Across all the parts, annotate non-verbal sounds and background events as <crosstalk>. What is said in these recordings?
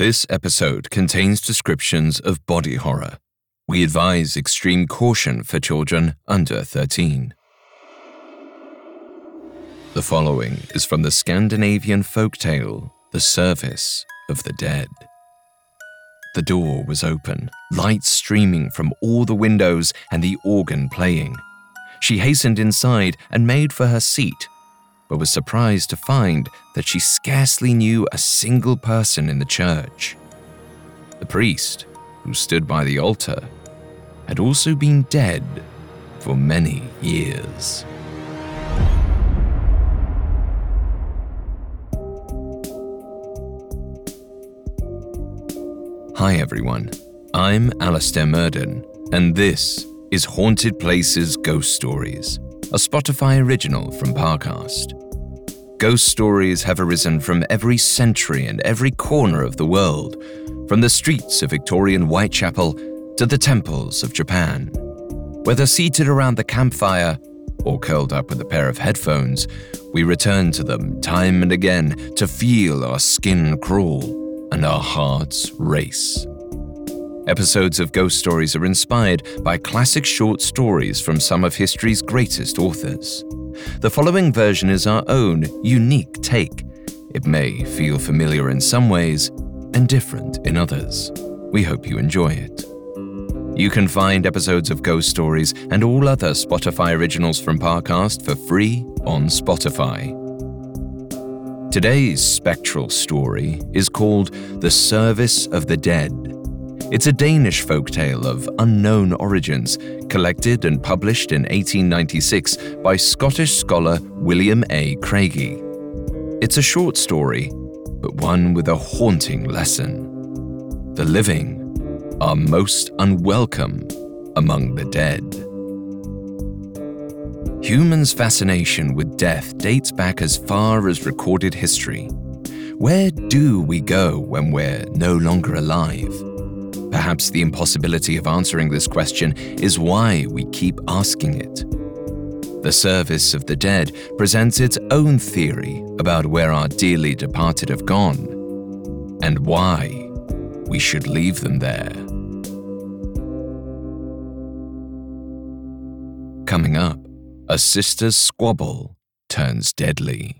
This episode contains descriptions of body horror. We advise extreme caution for children under 13. The following is from the Scandinavian folktale The Service of the Dead. The door was open, light streaming from all the windows and the organ playing. She hastened inside and made for her seat, but was surprised to find that she scarcely knew a single person in the church. The priest, who stood by the altar, had also been dead for many years. Hi everyone, I'm Alastair Murden, and this is Haunted Places Ghost Stories, a Spotify original from Parcast. Ghost stories have arisen from every century and every corner of the world, from the streets of Victorian Whitechapel to the temples of Japan. Whether seated around the campfire or curled up with a pair of headphones, we return to them time and again to feel our skin crawl and our hearts race. Episodes of Ghost Stories are inspired by classic short stories from some of history's greatest authors. The following version is our own unique take. It may feel familiar in some ways and different in others. We hope you enjoy it. You can find episodes of Ghost Stories and all other Spotify originals from Parcast for free on Spotify. Today's spectral story is called The Service of the Dead. It's a Danish folktale of unknown origins, collected and published in 1896 by Scottish scholar William A. Craigie. It's a short story, but one with a haunting lesson. The living are most unwelcome among the dead. Humans' fascination with death dates back as far as recorded history. Where do we go when we're no longer alive? Perhaps the impossibility of answering this question is why we keep asking it. The Service of the Dead presents its own theory about where our dearly departed have gone and why we should leave them there. Coming up, a sister's squabble turns deadly.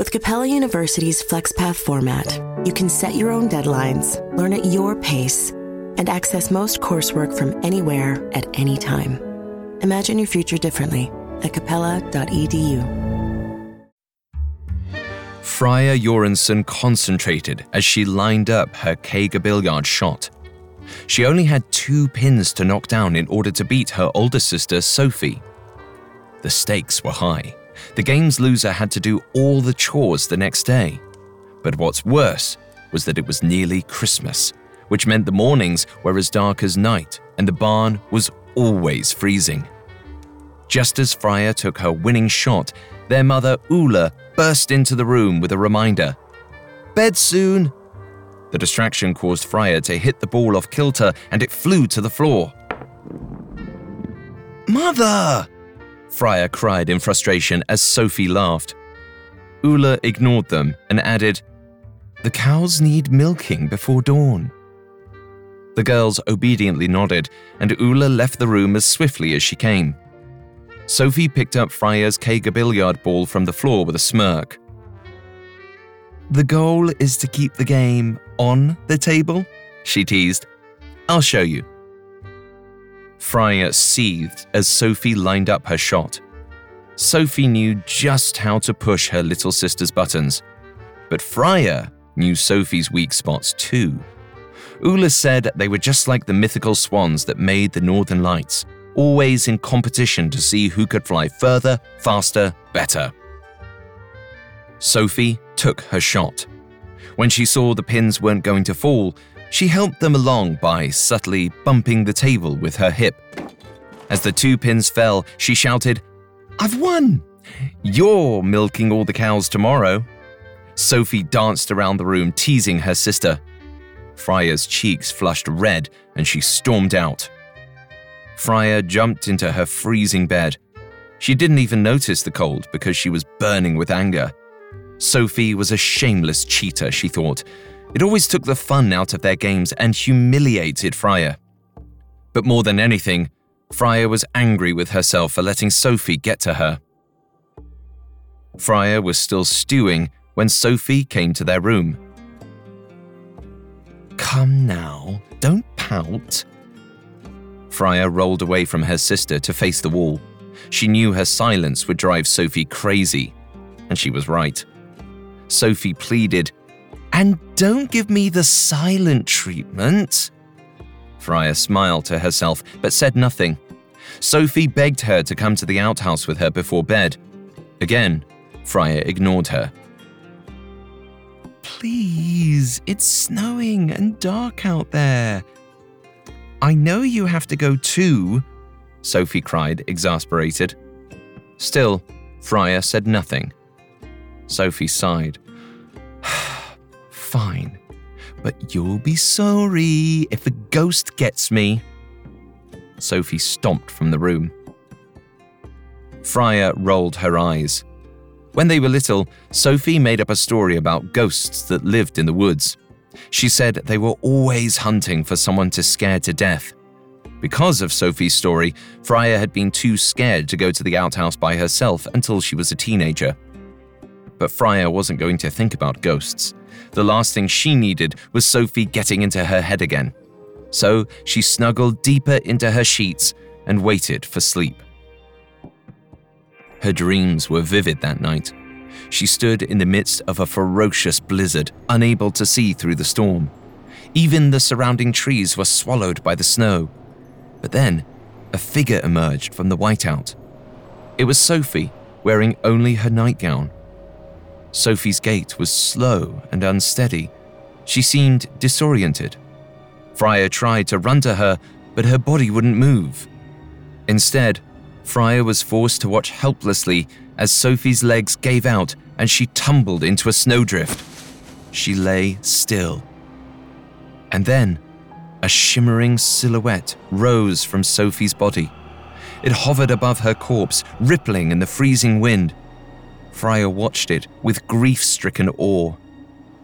With Capella University's FlexPath format, you can set your own deadlines, learn at your pace, and access most coursework from anywhere at any time. Imagine your future differently at capella.edu. Freya Joransson concentrated as she lined up her Kager billiard shot. She only had two pins to knock down in order to beat her older sister, Sophie. The stakes were high. The game's loser had to do all the chores the next day. But what's worse was that it was nearly Christmas, which meant the mornings were as dark as night and the barn was always freezing. Just as Freya took her winning shot, their mother, Ulla, burst into the room with a reminder Bed soon! The distraction caused Freya to hit the ball off kilter and it flew to the floor. Mother! Freya cried in frustration as Sophie laughed. Ulla ignored them and added, The cows need milking before dawn. The girls obediently nodded, and Ulla left the room as swiftly as she came. Sophie picked up Freya's Kager billiard ball from the floor with a smirk. The goal is to keep the game on the table, she teased. I'll show you. Freya seethed as Sophie lined up her shot. Sophie knew just how to push her little sister's buttons, but Freya knew Sophie's weak spots too. Ulla said they were just like the mythical swans that made the Northern Lights, always in competition to see who could fly further, faster, better. Sophie took her shot. When she saw the pins weren't going to fall, she helped them along by subtly bumping the table with her hip. As the two pins fell, she shouted, I've won! You're milking all the cows tomorrow. Sophie danced around the room, teasing her sister. Freya's cheeks flushed red and she stormed out. Freya jumped into her freezing bed. She didn't even notice the cold because she was burning with anger. Sophie was a shameless cheater, she thought. It always took the fun out of their games and humiliated Freya. But more than anything, Freya was angry with herself for letting Sophie get to her. Freya was still stewing when Sophie came to their room. Come now, don't pout. Freya rolled away from her sister to face the wall. She knew her silence would drive Sophie crazy, and she was right. Sophie pleaded, And don't give me the silent treatment. Freya smiled to herself but said nothing. Sophie begged her to come to the outhouse with her before bed. Again, Freya ignored her. Please, it's snowing and dark out there. I know you have to go too, Sophie cried, exasperated. Still, Freya said nothing. Sophie sighed. <sighs> Fine, but you'll be sorry if a ghost gets me. Sophie stomped from the room. Freya rolled her eyes. When they were little, Sophie made up a story about ghosts that lived in the woods. She said they were always hunting for someone to scare to death. Because of Sophie's story, Freya had been too scared to go to the outhouse by herself until she was a teenager. But Freya wasn't going to think about ghosts. The last thing she needed was Sophie getting into her head again. So she snuggled deeper into her sheets and waited for sleep. Her dreams were vivid that night. She stood in the midst of a ferocious blizzard, unable to see through the storm. Even the surrounding trees were swallowed by the snow. But then, a figure emerged from the whiteout. It was Sophie, wearing only her nightgown. Sophie's gait was slow and unsteady. She seemed disoriented. Freya tried to run to her, but her body wouldn't move. Instead, Freya was forced to watch helplessly as Sophie's legs gave out and she tumbled into a snowdrift. She lay still. And then, a shimmering silhouette rose from Sophie's body. It hovered above her corpse, rippling in the freezing wind. Freya watched it with grief stricken awe.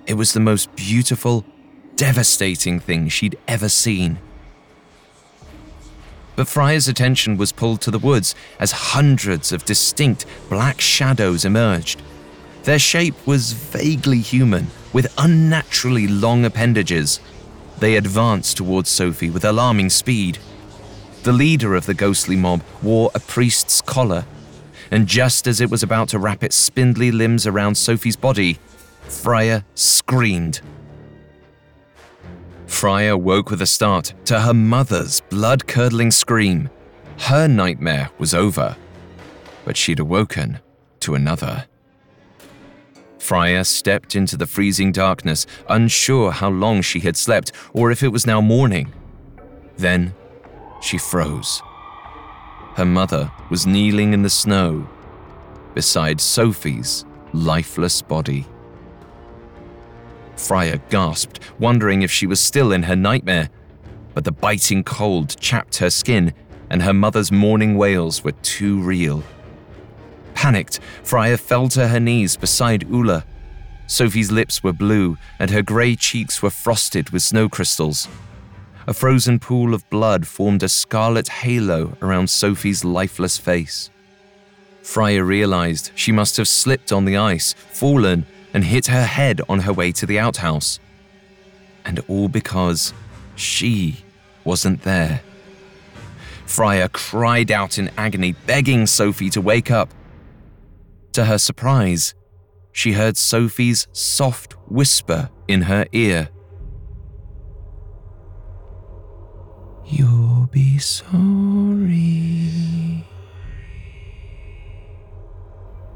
It was the most beautiful, devastating thing she'd ever seen. But Freya's attention was pulled to the woods as hundreds of distinct black shadows emerged. Their shape was vaguely human, with unnaturally long appendages. They advanced towards Sophie with alarming speed. The leader of the ghostly mob wore a priest's collar, and just as it was about to wrap its spindly limbs around Sophie's body, Freya screamed. Freya woke with a start to her mother's blood curdling scream. Her nightmare was over, but she'd awoken to another. Freya stepped into the freezing darkness, unsure how long she had slept or if it was now morning. Then she froze. Her mother was kneeling in the snow beside Sophie's lifeless body. Freya gasped, wondering if she was still in her nightmare. But the biting cold chapped her skin, and her mother's mourning wails were too real. Panicked, Freya fell to her knees beside Ulla. Sophie's lips were blue, and her grey cheeks were frosted with snow crystals. A frozen pool of blood formed a scarlet halo around Sophie's lifeless face. Freya realized she must have slipped on the ice, fallen, and hit her head on her way to the outhouse. And all because she wasn't there. Freya cried out in agony, begging Sophie to wake up. To her surprise, she heard Sophie's soft whisper in her ear. You'll be sorry.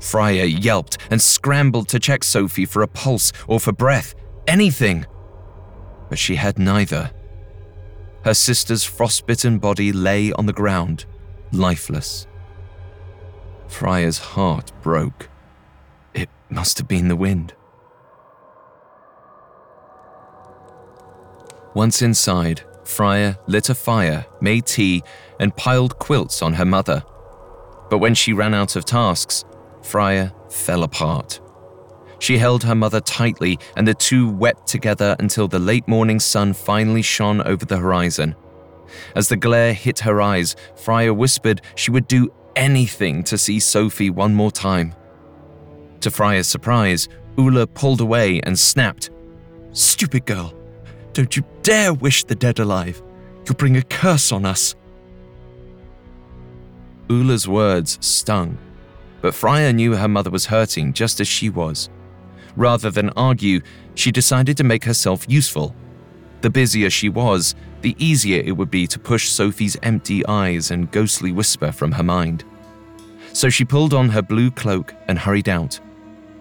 Freya yelped and scrambled to check Sophie for a pulse or for breath. anything. But she had neither. Her sister's frostbitten body lay on the ground, lifeless. Freya's heart broke. It must have been the wind. Once inside, Freya lit a fire, made tea, and piled quilts on her mother. But when she ran out of tasks, Freya fell apart. She held her mother tightly, and the two wept together until the late morning sun finally shone over the horizon. As the glare hit her eyes, Freya whispered she would do anything to see Sophie one more time. To Freya's surprise, Ulla pulled away and snapped, Stupid girl, don't you dare wish the dead alive. You'll bring a curse on us. Ulla's words stung, but Freya knew her mother was hurting just as she was. Rather than argue, she decided to make herself useful. The busier she was, the easier it would be to push Sophie's empty eyes and ghostly whisper from her mind. So she pulled on her blue cloak and hurried out.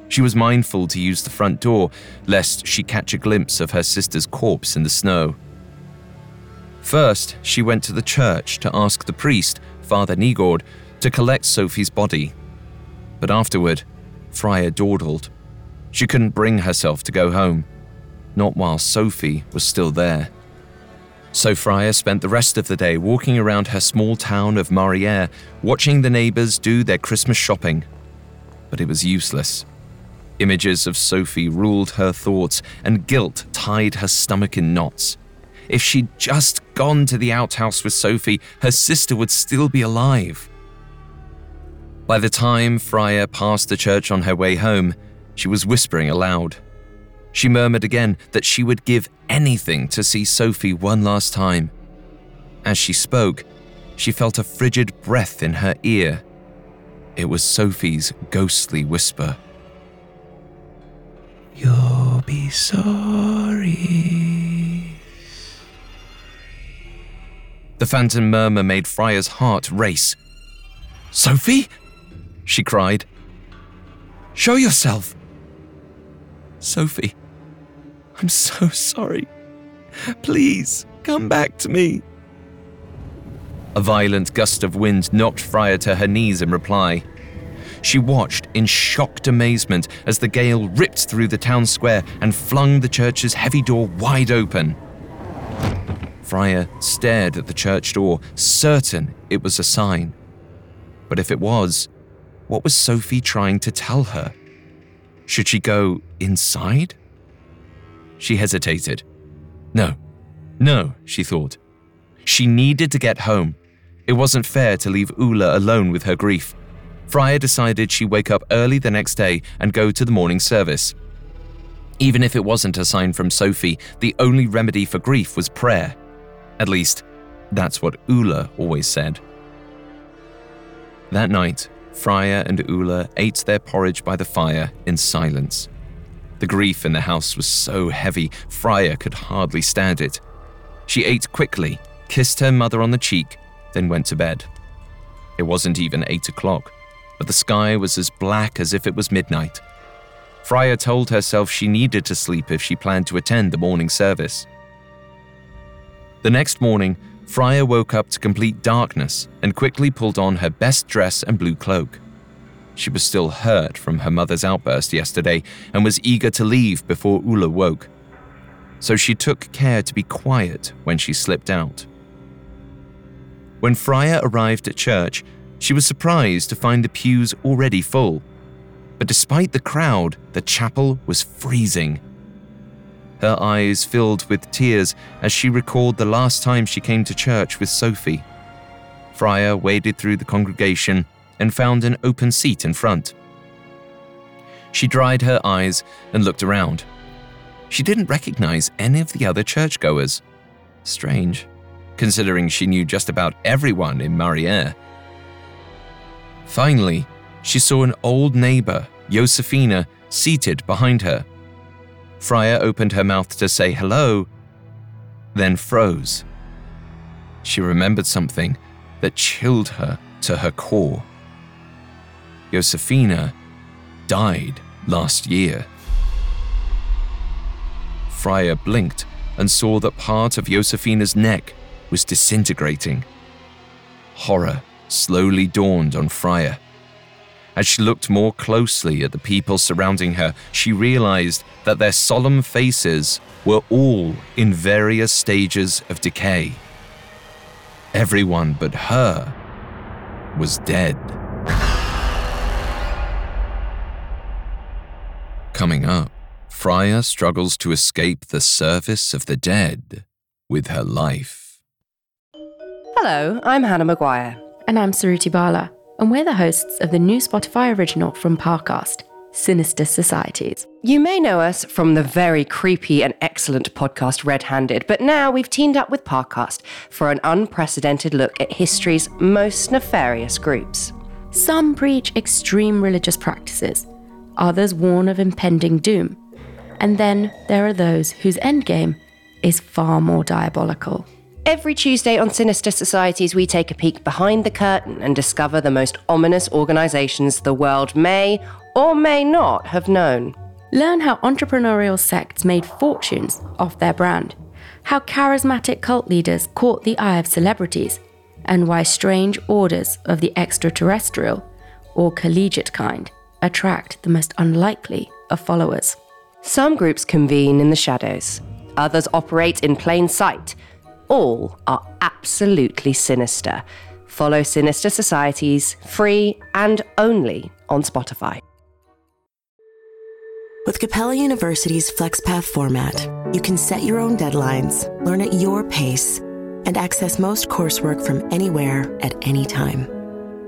She was mindful to use the front door, lest she catch a glimpse of her sister's corpse in the snow. First, she went to the church to ask the priest, Father Nygård, to collect Sophie's body. But afterward, Freya dawdled. She couldn't bring herself to go home, not while Sophie was still there. So Freya spent the rest of the day walking around her small town of Marier, watching the neighbors do their Christmas shopping. But it was useless. Images of Sophie ruled her thoughts, and guilt tied her stomach in knots. If she'd just gone to the outhouse with Sophie, her sister would still be alive. By the time Freya passed the church on her way home, she was whispering aloud. She murmured again that she would give anything to see Sophie one last time. As she spoke, she felt a frigid breath in her ear. It was Sophie's ghostly whisper. You'll be sorry. The phantom murmur made Freya's heart race. Sophie? she cried. Show yourself! Sophie, I'm so sorry. Please, come back to me. A violent gust of wind knocked Freya to her knees in reply. She watched in shocked amazement as the gale ripped through the town square and flung the church's heavy door wide open. Freya stared at the church door, certain it was a sign. But if it was, what was Sophie trying to tell her? Should she go inside? She hesitated. No, no, she thought. She needed to get home. It wasn't fair to leave Ulla alone with her grief. Freya decided she'd wake up early the next day and go to the morning service. Even if it wasn't a sign from Sophie, the only remedy for grief was prayer. At least, that's what Ulla always said. That night, Freya and Ulla ate their porridge by the fire in silence. The grief in the house was so heavy, Freya could hardly stand it. She ate quickly, kissed her mother on the cheek, then went to bed. It wasn't even eight o'clock, but the sky was as black as if it was midnight. Freya told herself she needed to sleep if she planned to attend the morning service. The next morning, Freya woke up to complete darkness and quickly pulled on her best dress and blue cloak. She was still hurt from her mother's outburst yesterday and was eager to leave before Ulla woke. So she took care to be quiet when she slipped out. When Freya arrived at church, she was surprised to find the pews already full. But despite the crowd, the chapel was freezing her eyes filled with tears as she recalled the last time she came to church with Sophie. Freya waded through the congregation and found an open seat in front. She dried her eyes and looked around. She didn't recognize any of the other churchgoers. Strange, considering she knew just about everyone in Marier. Finally, she saw an old neighbor, Josefina, seated behind her. Freya opened her mouth to say hello, then froze. She remembered something that chilled her to her core. Josefina died last year. Freya blinked and saw that part of Josefina's neck was disintegrating. Horror slowly dawned on Freya. As she looked more closely at the people surrounding her, she realized that their solemn faces were all in various stages of decay. Everyone but her was dead. Coming up, Freya struggles to escape the service of the dead with her life. Hello, I'm Hannah Maguire. And I'm Suruthi Bala, and we're the hosts of the new Spotify original from Parcast, Sinister Societies. You may know us from the very creepy and excellent podcast Red Handed, but now we've teamed up with Parcast for an unprecedented look at history's most nefarious groups. Some preach extreme religious practices, others warn of impending doom, and then there are those whose endgame is far more diabolical. Every Tuesday on Sinister Societies, we take a peek behind the curtain and discover the most ominous organizations the world may or may not have known. Learn how entrepreneurial sects made fortunes off their brand, how charismatic cult leaders caught the eye of celebrities, and why strange orders of the extraterrestrial or collegiate kind attract the most unlikely of followers. Some groups convene in the shadows, others operate in plain sight. All are absolutely sinister. Follow Sinister Societies free and only on Spotify. With Capella University's FlexPath format, you can set your own deadlines, learn at your pace, and access most coursework from anywhere at any time.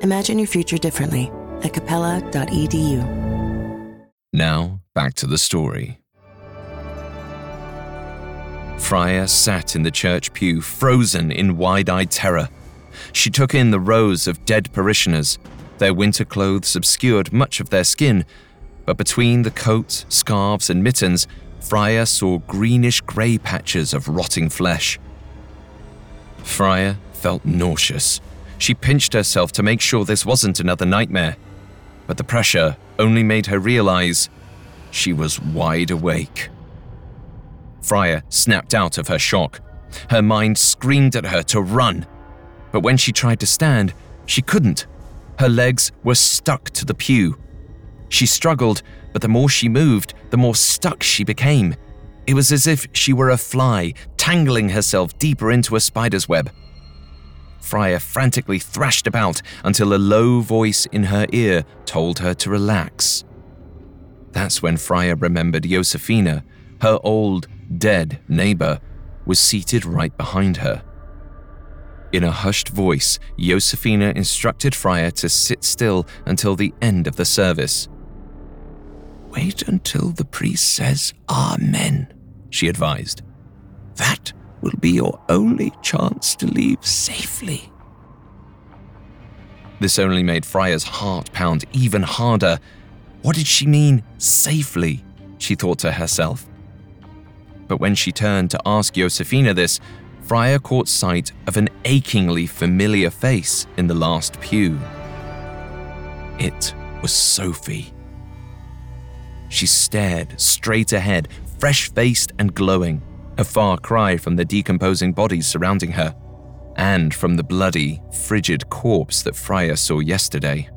Imagine your future differently at capella.edu. Now, back to the story. Freya sat in the church pew, frozen in wide eyed terror. She took in the rows of dead parishioners. Their winter clothes obscured much of their skin, but between the coats, scarves, and mittens, Freya saw greenish grey patches of rotting flesh. Freya felt nauseous. She pinched herself to make sure this wasn't another nightmare, but the pressure only made her realize she was wide awake. Freya snapped out of her shock. Her mind screamed at her to run, but when she tried to stand, she couldn't. Her legs were stuck to the pew. She struggled, but the more she moved, the more stuck she became. It was as if she were a fly, tangling herself deeper into a spider's web. Freya frantically thrashed about until a low voice in her ear told her to relax. That's when Freya remembered Josefina, her old, dead neighbor, was seated right behind her. In a hushed voice, Josefina instructed Freya to sit still until the end of the service. Wait until the priest says Amen, she advised. That will be your only chance to leave safely. This only made Freya's heart pound even harder. What did she mean, safely? She thought to herself. But when she turned to ask Josefina this, Freya caught sight of an achingly familiar face in the last pew. It was Sophie. She stared straight ahead, fresh faced and glowing, a far cry from the decomposing bodies surrounding her, and from the bloody, frigid corpse that Freya saw yesterday.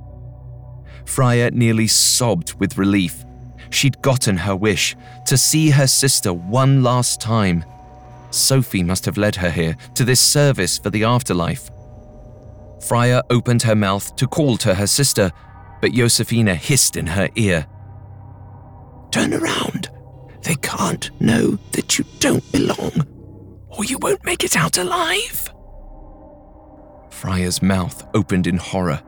Freya nearly sobbed with relief. She'd gotten her wish to see her sister one last time. Sophie must have led her here to this service for the afterlife. Freya opened her mouth to call to her sister, but Josefina hissed in her ear. Turn around. They can't know that you don't belong, or you won't make it out alive. Freya's mouth opened in horror.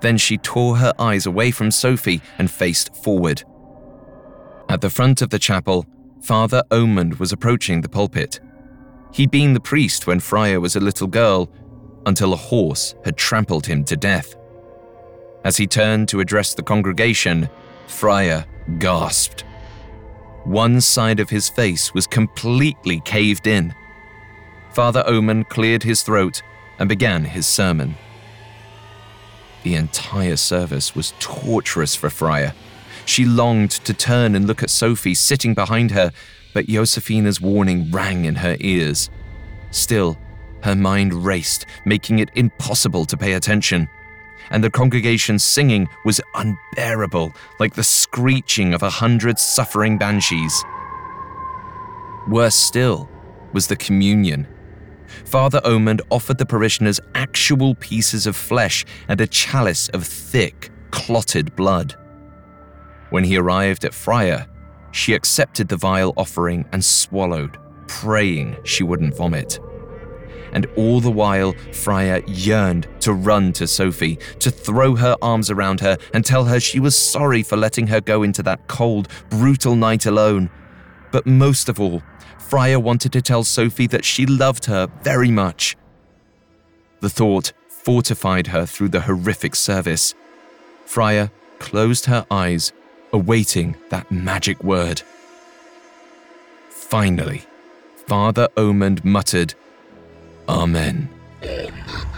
Then she tore her eyes away from Sophie and faced forward. At the front of the chapel, Father Omund was approaching the pulpit. He'd been the priest when Freya was a little girl, until a horse had trampled him to death. As he turned to address the congregation, Freya gasped. One side of his face was completely caved in. Father Omund cleared his throat and began his sermon. The entire service was torturous for Freya. She longed to turn and look at Sophie sitting behind her, but Josefina's warning rang in her ears. Still, her mind raced, making it impossible to pay attention. And the congregation's singing was unbearable, like the screeching of a hundred suffering banshees. Worse still was the communion. Father Omund offered the parishioners actual pieces of flesh and a chalice of thick, clotted blood. When he arrived at Freya, she accepted the vile offering and swallowed, praying she wouldn't vomit. And all the while, Freya yearned to run to Sophie, to throw her arms around her and tell her she was sorry for letting her go into that cold, brutal night alone. But most of all, Freya wanted to tell Sophie that she loved her very much. The thought fortified her through the horrific service. Freya closed her eyes, awaiting that magic word. Finally, Father Omund muttered, Amen.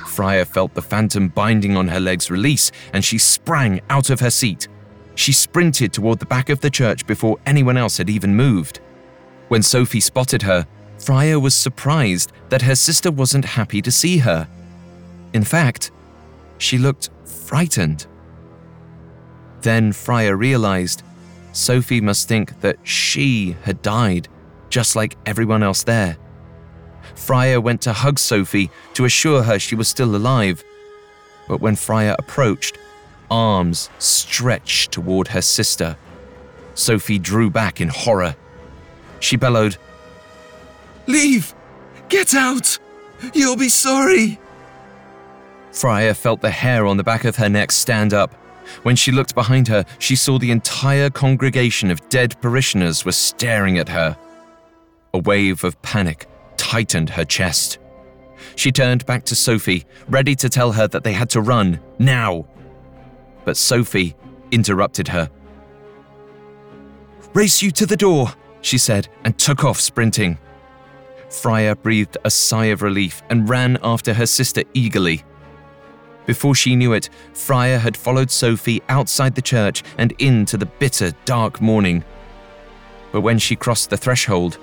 Freya felt the phantom binding on her legs release and she sprang out of her seat. She sprinted toward the back of the church before anyone else had even moved. When Sophie spotted her, Freya was surprised that her sister wasn't happy to see her. In fact, she looked frightened. Then Freya realized Sophie must think that she had died, just like everyone else there. Freya went to hug Sophie to assure her she was still alive. But when Freya approached, arms stretched toward her sister. Sophie drew back in horror. She bellowed, Leave! Get out! You'll be sorry! Freya felt the hair on the back of her neck stand up. When she looked behind her, she saw the entire congregation of dead parishioners were staring at her. A wave of panic tightened her chest. She turned back to Sophie, ready to tell her that they had to run, now. But Sophie interrupted her. Race you to the door, she said, and took off sprinting. Freya breathed a sigh of relief and ran after her sister eagerly. Before she knew it, Freya had followed Sophie outside the church and into the bitter, dark morning. But when she crossed the threshold,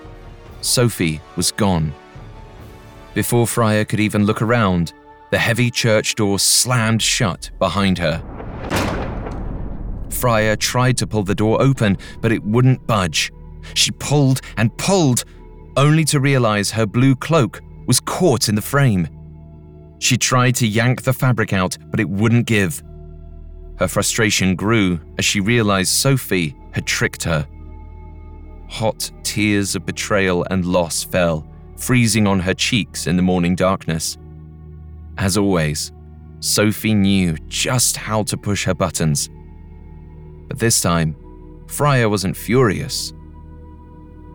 Sophie was gone. Before Freya could even look around, the heavy church door slammed shut behind her. Freya tried to pull the door open, but it wouldn't budge. She pulled and pulled, only to realize her blue cloak was caught in the frame. She tried to yank the fabric out, but it wouldn't give. Her frustration grew as she realized Sophie had tricked her. Hot tears of betrayal and loss fell, freezing on her cheeks in the morning darkness. As always, Sophie knew just how to push her buttons. But this time, Freya wasn't furious.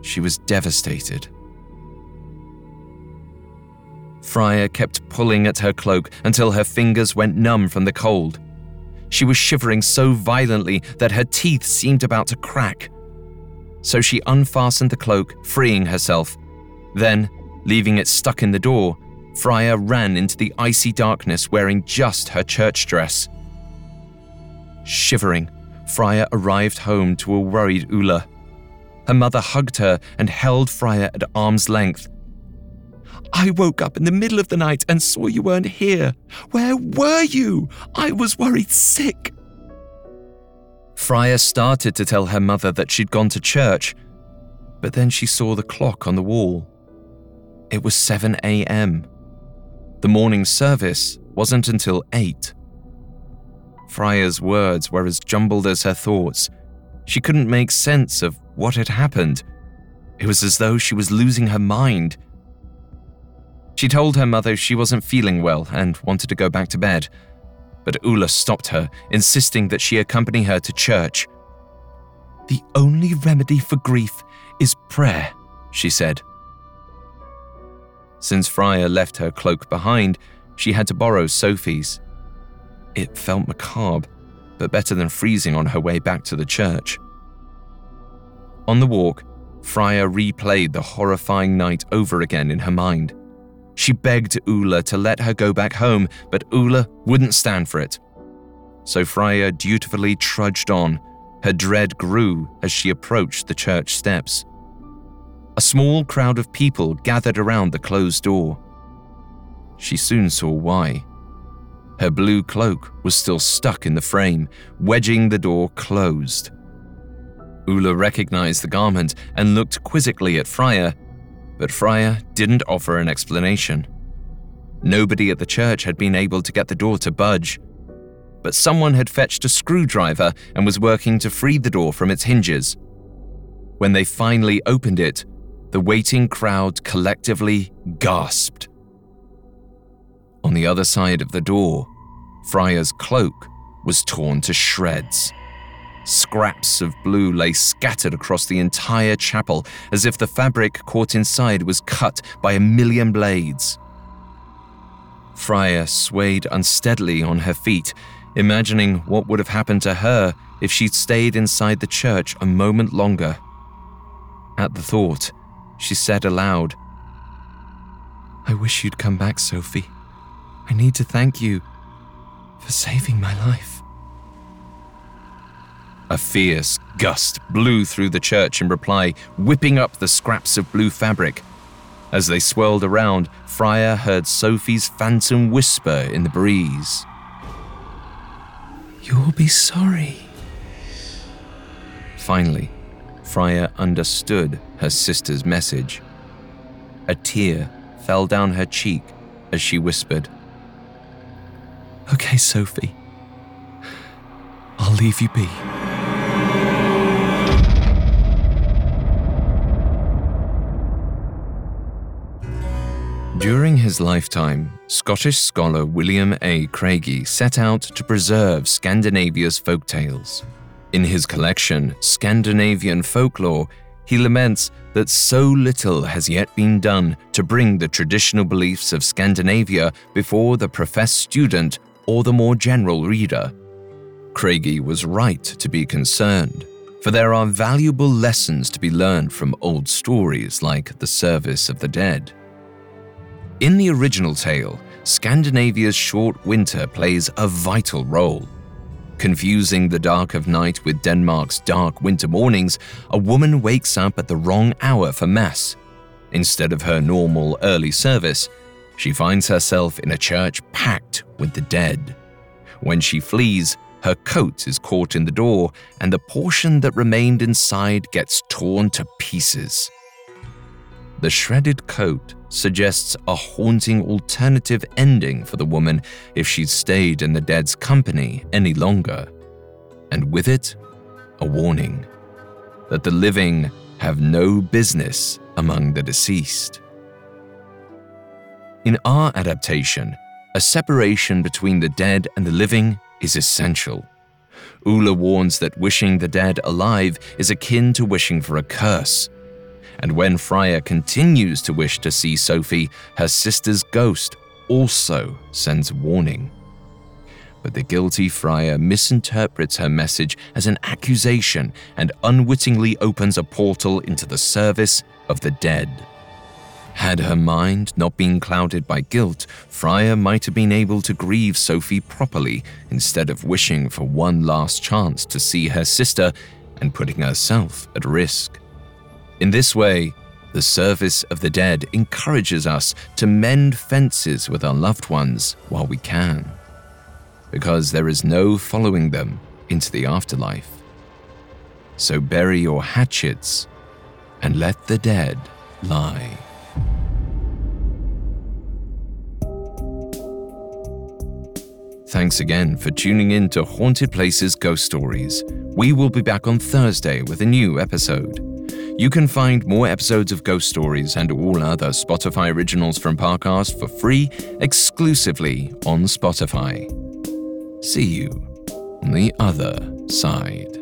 She was devastated. Freya kept pulling at her cloak until her fingers went numb from the cold. She was shivering so violently that her teeth seemed about to crack. So she unfastened the cloak, freeing herself. Then, leaving it stuck in the door, Freya ran into the icy darkness wearing just her church dress. Shivering, Freya arrived home to a worried Ulla. Her mother hugged her and held Freya at arm's length. I woke up in the middle of the night and saw you weren't here. Where were you? I was worried sick. Freya started to tell her mother that she'd gone to church, but then she saw the clock on the wall. It was 7 a.m. The morning service wasn't until 8. Freya's words were as jumbled as her thoughts. She couldn't make sense of what had happened. It was as though she was losing her mind. She told her mother she wasn't feeling well and wanted to go back to bed, but Ulla stopped her, insisting that she accompany her to church. The only remedy for grief is prayer, she said. Since Freya left her cloak behind, she had to borrow Sophie's. It felt macabre, but better than freezing on her way back to the church. On the walk, Freya replayed the horrifying night over again in her mind. She begged Ulla to let her go back home, but Ulla wouldn't stand for it. So Freya dutifully trudged on. Her dread grew as she approached the church steps. a small crowd of people gathered around the closed door. She soon saw why. Her blue cloak was still stuck in the frame, wedging the door closed. Ulla recognized the garment and looked quizzically at Freya, but Freya didn't offer an explanation. Nobody at the church had been able to get the door to budge, but someone had fetched a screwdriver and was working to free the door from its hinges. When they finally opened it, the waiting crowd collectively gasped. On the other side of the door, Freya's cloak was torn to shreds. Scraps of blue lay scattered across the entire chapel as if the fabric caught inside was cut by a million blades. Freya swayed unsteadily on her feet, imagining what would have happened to her if she'd stayed inside the church a moment longer. At the thought, she said aloud, I wish you'd come back, Sophie. I need to thank you for saving my life. A fierce gust blew through the church in reply, whipping up the scraps of blue fabric. As they swirled around, Freya heard Sophie's phantom whisper in the breeze. You'll be sorry. Finally, Freya understood her sister's message. A tear fell down her cheek as she whispered, Okay, Sophie. I'll leave you be. During his lifetime, Scottish scholar William A. Craigie set out to preserve Scandinavia's folk tales. In his collection, Scandinavian Folklore, he laments that so little has yet been done to bring the traditional beliefs of Scandinavia before the professed student or the more general reader. Craigie was right to be concerned, for there are valuable lessons to be learned from old stories like the Service of the Dead. In the original tale, Scandinavia's short winter plays a vital role. Confusing the dark of night with Denmark's dark winter mornings, a woman wakes up at the wrong hour for Mass. Instead of her normal early service, she finds herself in a church packed with the dead. When she flees, her coat is caught in the door, and the portion that remained inside gets torn to pieces. The shredded coat suggests a haunting alternative ending for the woman if she'd stayed in the dead's company any longer. And with it, a warning that the living have no business among the deceased. In our adaptation, a separation between the dead and the living is essential. Ulla warns that wishing the dead alive is akin to wishing for a curse and when Freya continues to wish to see Sophie, her sister's ghost also sends warning. But the guilty Freya misinterprets her message as an accusation and unwittingly opens a portal into the service of the dead. Had her mind not been clouded by guilt, Freya might have been able to grieve Sophie properly instead of wishing for one last chance to see her sister and putting herself at risk. In this way, the service of the dead encourages us to mend fences with our loved ones while we can, because there is no following them into the afterlife. So bury your hatchets and let the dead lie. Thanks again for tuning in to Haunted Places Ghost Stories. We will be back on Thursday with a new episode. You can find more episodes of Ghost Stories and all other Spotify originals from Parcast for free exclusively on Spotify. See you on the other side.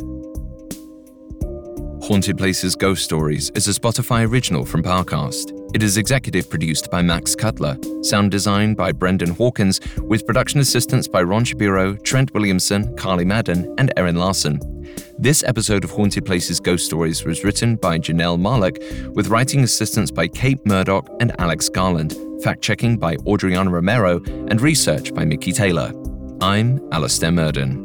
Haunted Places Ghost Stories is a Spotify original from Parcast. It is executive produced by Max Cutler, sound design by Brendan Hawkins, with production assistance by Ron Shapiro, Trent Williamson, Carly Madden, and Erin Larson. This episode of Haunted Places Ghost Stories was written by Janelle Marlock, with writing assistance by Kate Murdoch and Alex Garland, fact checking by Audriana Romero, and research by Mickey Taylor. I'm Alastair Murden.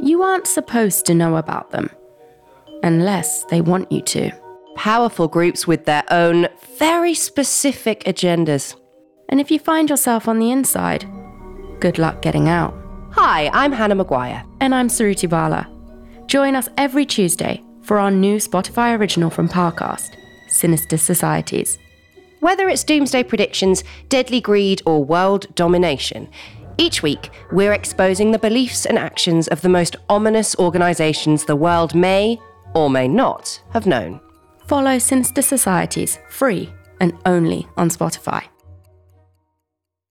You aren't supposed to know about them unless they want you to. Powerful groups with their own very specific agendas. And if you find yourself on the inside, good luck getting out. Hi, I'm Hannah Maguire. And I'm Suruthi Bala. Join us every Tuesday for our new Spotify original from Parcast, Sinister Societies. Whether it's doomsday predictions, deadly greed, or world domination, each week we're exposing the beliefs and actions of the most ominous organisations the world may or may not have known. Follow Sinister Societies free and only on Spotify.